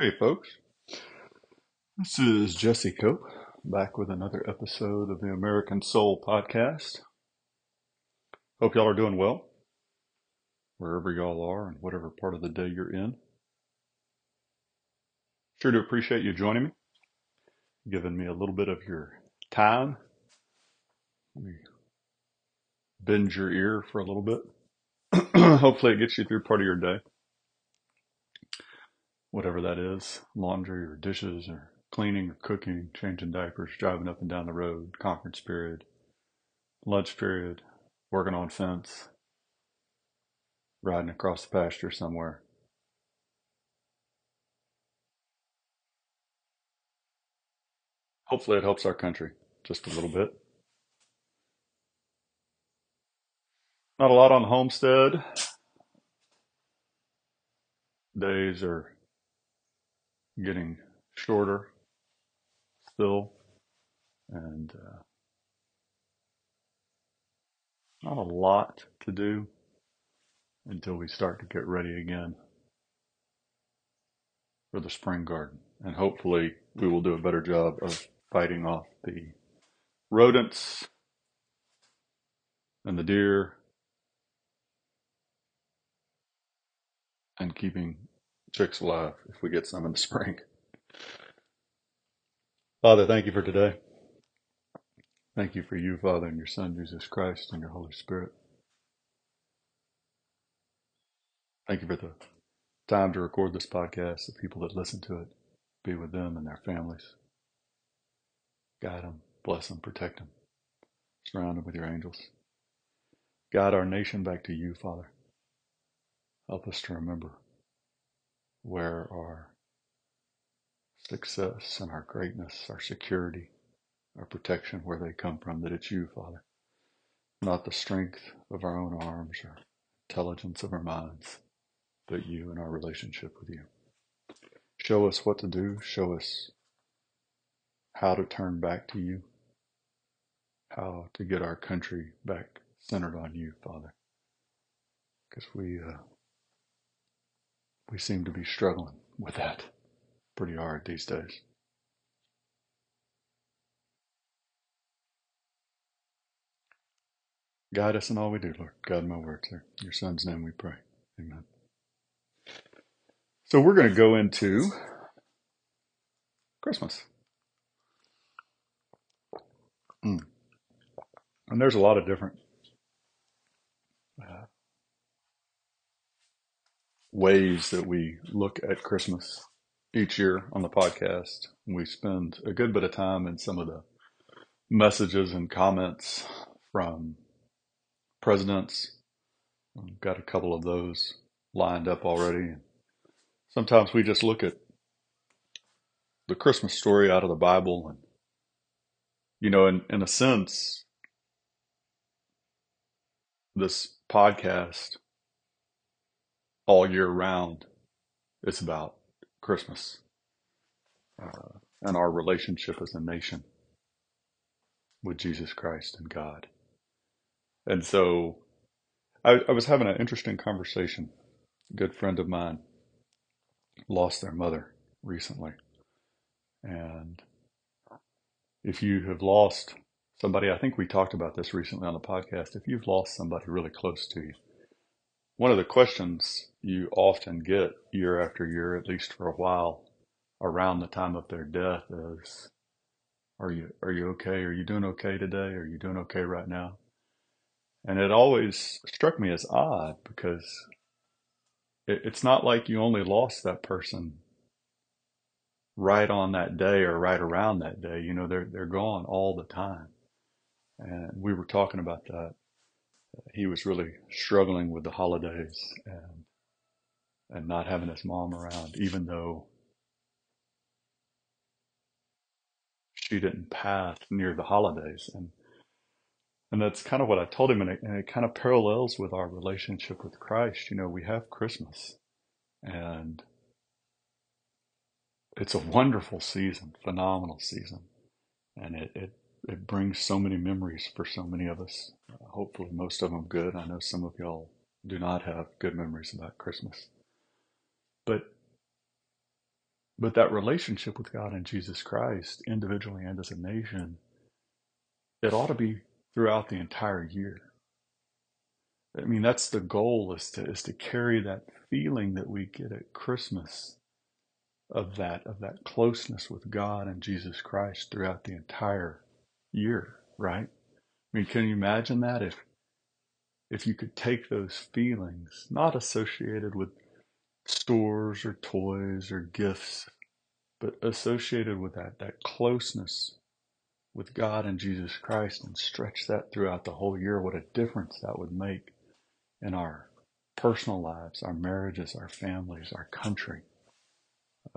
Hey, folks. This is Jesse Cope back with another episode of the American Soul Podcast. Hope y'all are doing well, wherever y'all are and whatever part of the day you're in. Sure to appreciate you joining me, giving me a little bit of your time. We bend your ear for a little bit. Hopefully, it gets you through part of your day whatever that is laundry or dishes or cleaning or cooking, changing diapers, driving up and down the road, conference period, lunch period, working on fence, riding across the pasture somewhere. Hopefully, it helps our country just a little bit. Not a lot on homestead. Days are getting shorter still, and uh, not a lot to do until we start to get ready again for the spring garden. And hopefully, we will do a better job of fighting off the rodents and the deer and keeping chicks alive if we get some in the spring. Father, thank you for today. Thank you for you, Father, and your Son, Jesus Christ, and your Holy Spirit. Thank you for the time to record this podcast, the people that listen to it. Be with them and their families. Guide them, bless them, protect them. Surround them with your angels. Guide our nation back to you, Father. Help us to remember where our success and our greatness, our security, our protection, where they come from, that it's you, Father, not the strength of our own arms or intelligence of our minds, but you and our relationship with you. Show us what to do, show us how to turn back to you, how to get our country back centered on you, Father. Because we uh, we seem to be struggling with that pretty hard these days. Guide us in all we do, Lord. Guide my words here. In your son's name we pray. Amen. So we're going to go into Christmas. Mm. And there's a lot of different uh, ways that we look at Christmas each year on the podcast. We spend a good bit of time in some of the messages and comments from presidents. We've got a couple of those lined up already. Sometimes we just look at the Christmas story out of the Bible and you know, in, in a sense, this podcast all year round. It's about Christmas uh, and our relationship as a nation with Jesus Christ and God. And so I, I was having an interesting conversation. A good friend of mine lost their mother recently. And if you have lost somebody, I think we talked about this recently on the podcast. If you've lost somebody really close to you, one of the questions you often get year after year, at least for a while, around the time of their death is, are you, are you okay? Are you doing okay today? Are you doing okay right now? And it always struck me as odd because it, it's not like you only lost that person right on that day or right around that day. You know, they're, they're gone all the time. And we were talking about that he was really struggling with the holidays and and not having his mom around, even though she didn't pass near the holidays. And and that's kind of what I told him, and it, and it kind of parallels with our relationship with Christ. You know, we have Christmas, and it's a wonderful season, phenomenal season, and it, it it brings so many memories for so many of us. Hopefully, most of them good. I know some of y'all do not have good memories about Christmas. But But that relationship with God and Jesus Christ, individually and as a nation, it ought to be throughout the entire year. I mean, that's the goal is to is to carry that feeling that we get at Christmas of that of that closeness with God and Jesus Christ throughout the entire year, right? I mean, can you imagine that if if you could take those feelings, not associated with stores or toys or gifts, but associated with that that closeness with God and Jesus Christ and stretch that throughout the whole year, what a difference that would make in our personal lives, our marriages, our families, our country.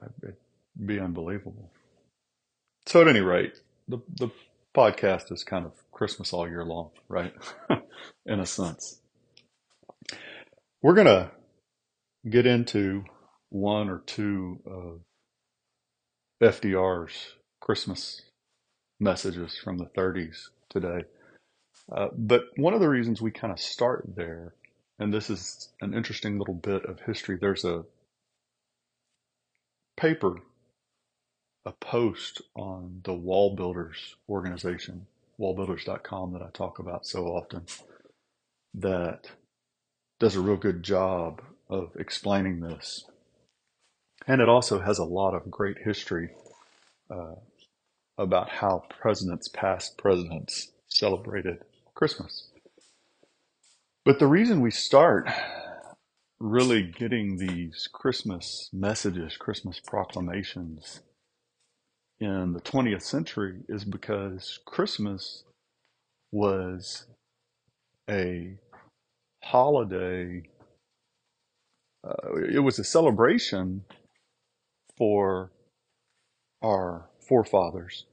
Uh, it'd be unbelievable. So, at any rate, the, the podcast is kind of Christmas all year long, right? in a sense. We're going to get into one or two of FDR's Christmas messages from the 30s today. Uh, but one of the reasons we kind of start there, and this is an interesting little bit of history, there's a paper, a post on the Wall Builders organization, wallbuilders.com, that I talk about so often, that does a real good job of explaining this. And it also has a lot of great history uh, about how presidents, past presidents, celebrated Christmas. But the reason we start really getting these Christmas messages, Christmas proclamations in the 20th century is because Christmas was a holiday. Uh, it was a celebration for our forefathers,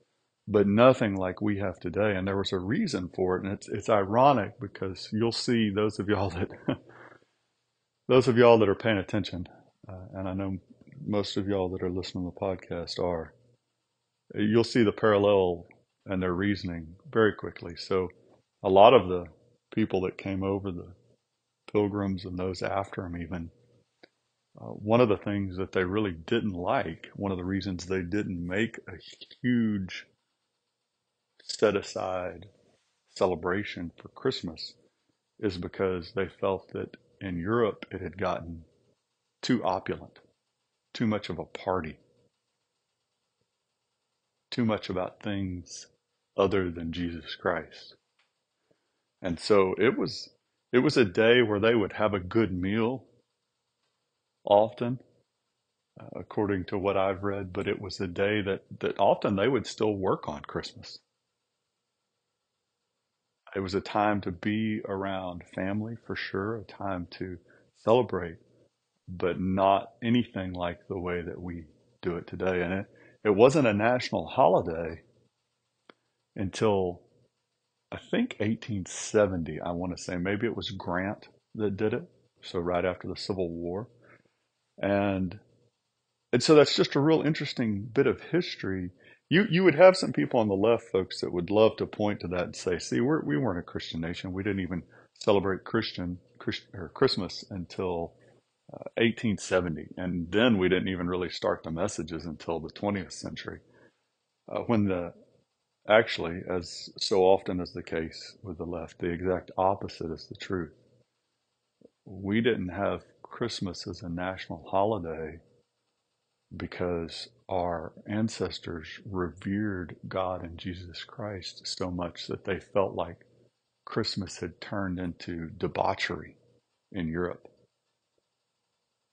but nothing like we have today. And there was a reason for it. And it's, it's ironic because you'll see those of y'all that, those of y'all that are paying attention, uh, and I know most of y'all that are listening to the podcast are, you'll see the parallel and their reasoning very quickly. So a lot of the people that came over, the pilgrims and those after them even, uh, one of the things that they really didn't like, one of the reasons they didn't make a huge set aside celebration for Christmas is because they felt that in Europe it had gotten too opulent, too much of a party, too much about things other than Jesus Christ. And so it was it was a day where they would have a good meal often, uh, according to what I've read, but it was a day that, that often they would still work on Christmas. It was a time to be around family for sure, a time to celebrate, but not anything like the way that we do it today. And it, it wasn't a national holiday until I think 1870, I want to say. Maybe it was Grant that did it. So, right after the Civil War. And and so that's just a real interesting bit of history. You you would have some people on the left, folks, that would love to point to that and say, "See, we're, we weren't a Christian nation. We didn't even celebrate Christian, Christ, or Christmas until uh, 1870, and then we didn't even really start the messages until the 20th century, uh, when the actually, as so often is the case with the left, the exact opposite is the truth. We didn't have Christmas as a national holiday because our ancestors revered God and Jesus Christ so much that they felt like Christmas had turned into debauchery in Europe.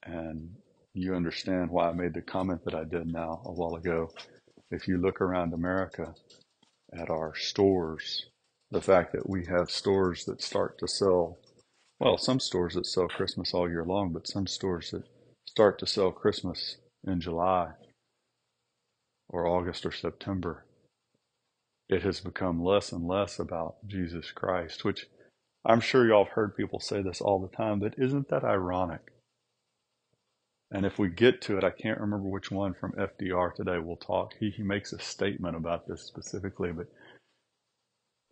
And you understand why I made the comment that I did now a while ago. If you look around America at our stores, the fact that we have stores that start to sell well, some stores that sell Christmas all year long, but some stores that start to sell Christmas in July or August or September. It has become less and less about Jesus Christ, which I'm sure y'all have heard people say this all the time, but isn't that ironic? And if we get to it, I can't remember which one from FDR today we'll talk. He, he makes a statement about this specifically, but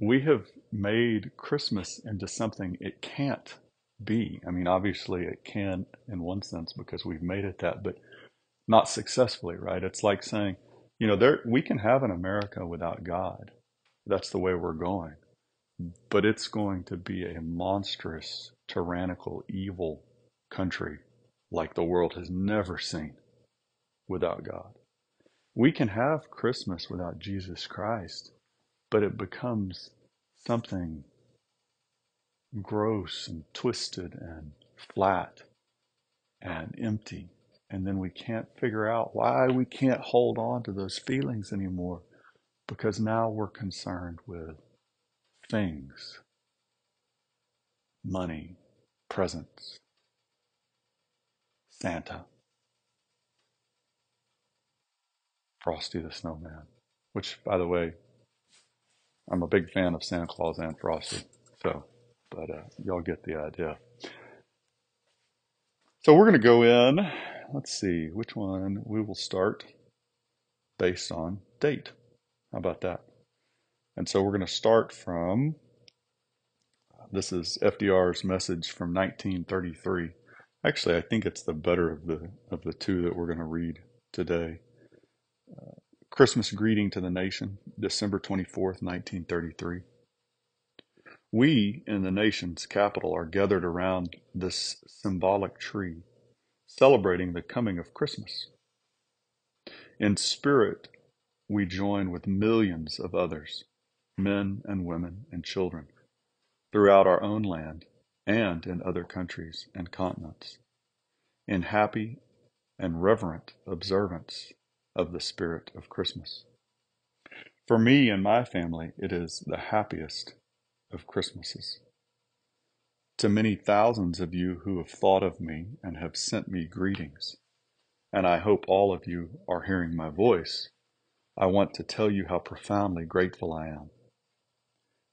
we have made Christmas into something it can't be. I mean, obviously it can in one sense because we've made it that, but not successfully, right? It's like saying, you know, there we can have an America without God. That's the way we're going. But it's going to be a monstrous, tyrannical, evil country like the world has never seen without God. We can have Christmas without Jesus Christ, but it becomes something gross and twisted and flat and empty. And then we can't figure out why we can't hold on to those feelings anymore because now we're concerned with things, money, presents, Santa, Frosty the Snowman, which, by the way, I'm a big fan of Santa Claus and Frosty. So, but uh, y'all get the idea. So we're going to go in. Let's see which one we will start based on date. How about that? And so we're going to start from this is FDR's message from 1933. Actually, I think it's the better of the of the two that we're going to read today. Uh, Christmas greeting to the nation, December 24th, 1933. We in the nation's capital are gathered around this symbolic tree, celebrating the coming of Christmas. In spirit, we join with millions of others, men and women and children, throughout our own land and in other countries and continents, in happy and reverent observance of the spirit of Christmas. For me and my family, it is the happiest of Christmases. To many thousands of you who have thought of me and have sent me greetings, and I hope all of you are hearing my voice, I want to tell you how profoundly grateful I am.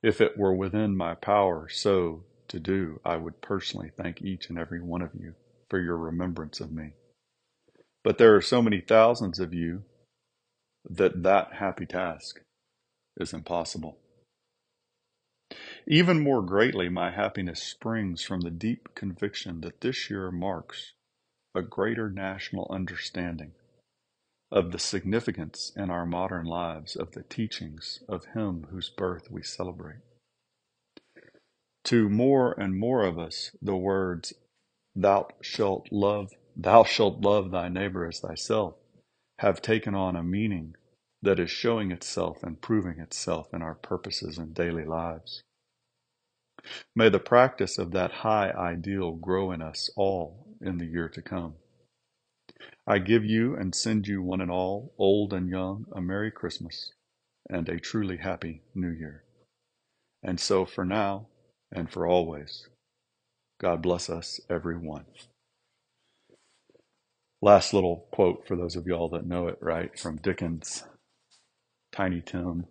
If it were within my power so to do, I would personally thank each and every one of you for your remembrance of me. But there are so many thousands of you that that happy task is impossible. Even more greatly, my happiness springs from the deep conviction that this year marks a greater national understanding of the significance in our modern lives of the teachings of Him whose birth we celebrate. To more and more of us, the words, Thou shalt love Thou shalt love thy neighbor as thyself have taken on a meaning that is showing itself and proving itself in our purposes and daily lives. May the practice of that high ideal grow in us all in the year to come. I give you and send you one and all, old and young, a Merry Christmas and a truly happy New Year. And so for now and for always, God bless us, every one. Last little quote for those of y'all that know it, right? From Dickens, Tiny Tim.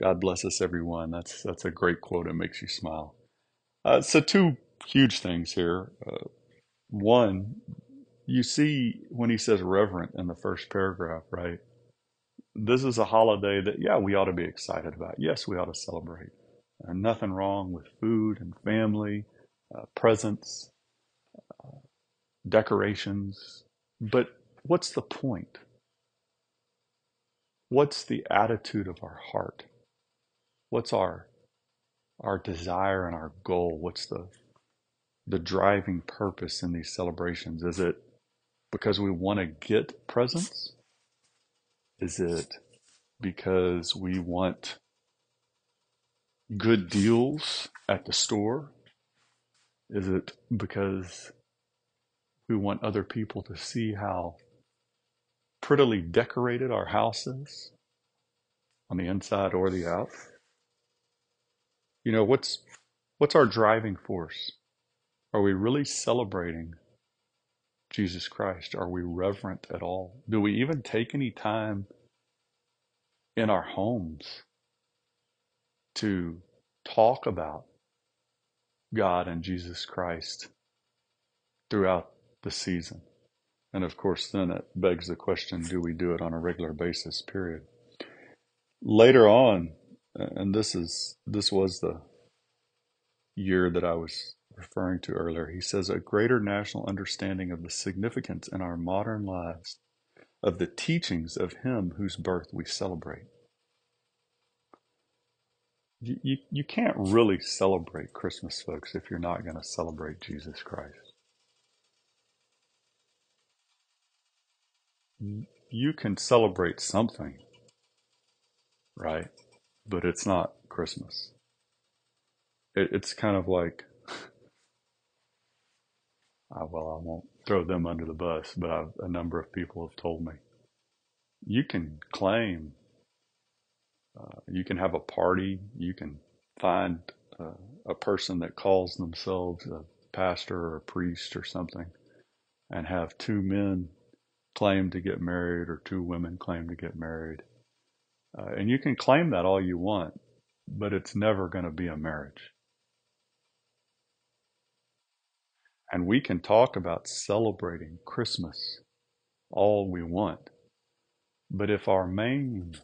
God bless us, everyone. That's that's a great quote. It makes you smile. Uh, so two huge things here. Uh, one, you see when he says reverent in the first paragraph, right? This is a holiday that, yeah, we ought to be excited about. Yes, we ought to celebrate. Uh, nothing wrong with food and family, uh, presents, uh, decorations, but what's the point? What's the attitude of our heart? What's our our desire and our goal? What's the the driving purpose in these celebrations? Is it because we want to get presents? Is it because we want good deals at the store? Is it because we want other people to see how prettily decorated our house is on the inside or the out. You know, what's what's our driving force? Are we really celebrating Jesus Christ? Are we reverent at all? Do we even take any time in our homes to talk about God and Jesus Christ throughout the season. And of course, then it begs the question do we do it on a regular basis, period? Later on, and this is this was the year that I was referring to earlier. He says a greater national understanding of the significance in our modern lives of the teachings of Him whose birth we celebrate. You, you, can't really celebrate Christmas, folks, if you're not going to celebrate Jesus Christ. You can celebrate something, right? But it's not Christmas. It, it's kind of like, uh, well, I won't throw them under the bus, but I've, a number of people have told me you can claim you can have a party. You can find uh, a person that calls themselves a pastor or a priest or something and have two men claim to get married or two women claim to get married. Uh, and you can claim that all you want, but it's never going to be a marriage. And we can talk about celebrating Christmas all we want. But if our main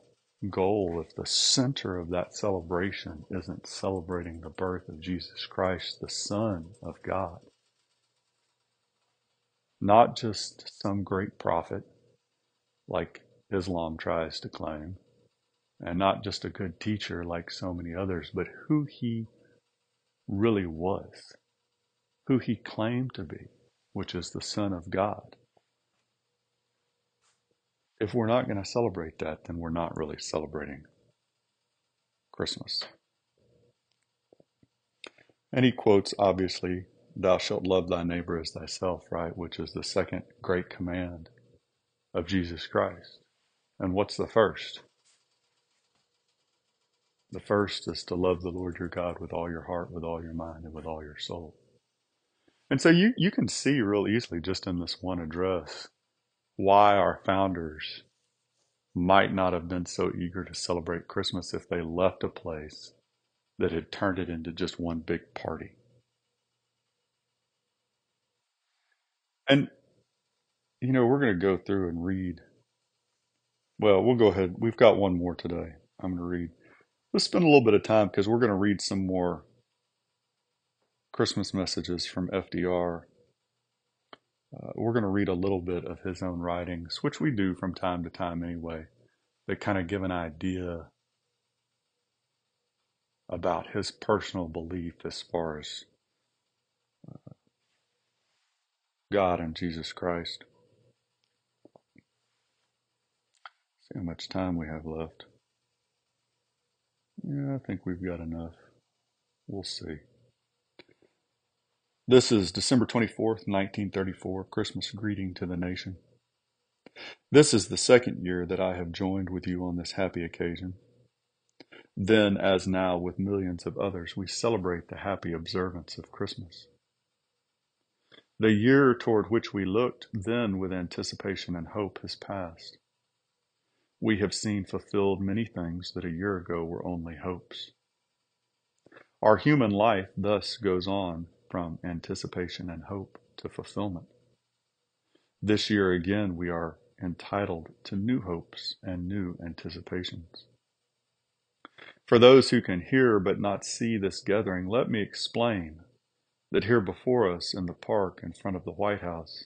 goal, if the center of that celebration isn't celebrating the birth of Jesus Christ, the Son of God, not just some great prophet like Islam tries to claim, and not just a good teacher like so many others, but who he really was, who he claimed to be, which is the Son of God if we're not going to celebrate that, then we're not really celebrating Christmas. And he quotes, obviously, Thou shalt love thy neighbor as thyself, right? Which is the second great command of Jesus Christ. And what's the first? The first is to love the Lord your God with all your heart, with all your mind, and with all your soul. And so you, you can see real easily just in this one address why our founders might not have been so eager to celebrate Christmas if they left a place that had turned it into just one big party. And, you know, we're going to go through and read. Well, we'll go ahead. We've got one more today. I'm going to read. Let's spend a little bit of time because we're going to read some more Christmas messages from FDR uh, we're going to read a little bit of his own writings, which we do from time to time anyway, that kind of give an idea about his personal belief as far as uh, God and Jesus Christ. See how much time we have left. Yeah, I think we've got enough. We'll see. This is December 24th, 1934, Christmas greeting to the nation. This is the second year that I have joined with you on this happy occasion. Then, as now, with millions of others, we celebrate the happy observance of Christmas. The year toward which we looked then with anticipation and hope has passed. We have seen fulfilled many things that a year ago were only hopes. Our human life thus goes on from anticipation and hope to fulfillment. This year again, we are entitled to new hopes and new anticipations. For those who can hear but not see this gathering, let me explain that here before us in the park in front of the White House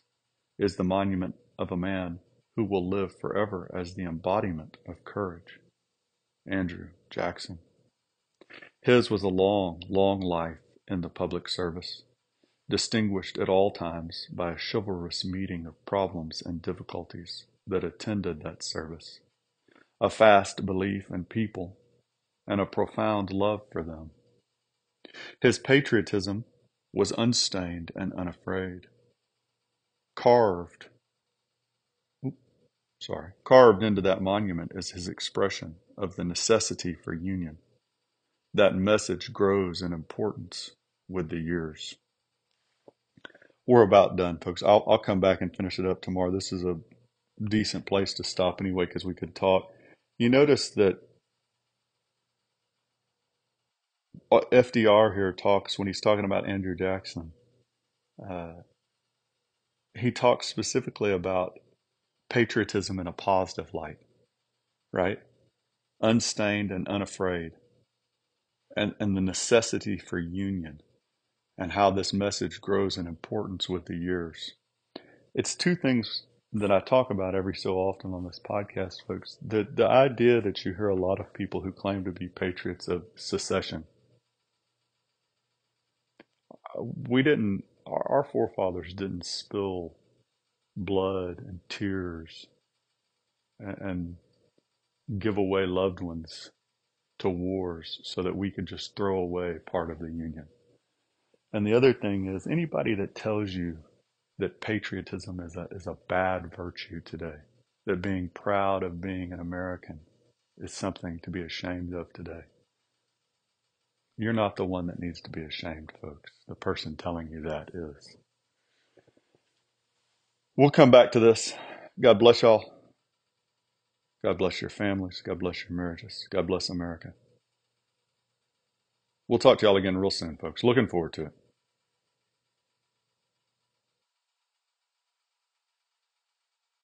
is the monument of a man who will live forever as the embodiment of courage Andrew Jackson. His was a long, long life in the public service, distinguished at all times by a chivalrous meeting of problems and difficulties that attended that service, a fast belief in people, and a profound love for them. His patriotism was unstained and unafraid. Carved, sorry, carved into that monument is his expression of the necessity for union that message grows in importance with the years. We're about done, folks. I'll, I'll come back and finish it up tomorrow. This is a decent place to stop anyway because we could talk. You notice that FDR here talks when he's talking about Andrew Jackson. Uh, he talks specifically about patriotism in a positive light, right? Unstained and unafraid and, and the necessity for union. and how this message grows in importance with the years. It's two things that I talk about every so often on this podcast, folks. The, the idea that you hear a lot of people who claim to be patriots of secession. We didn't, our, our forefathers didn't spill blood and tears and, and give away loved ones to wars so that we could just throw away part of the Union. And the other thing is anybody that tells you that patriotism is a, is a bad virtue today, that being proud of being an American is something to be ashamed of today. You're not the one that needs to be ashamed, folks. The person telling you that is. We'll come back to this. God bless y'all. God bless your families. God bless your marriages. God bless America. We'll talk to y'all again real soon, folks. Looking forward to it.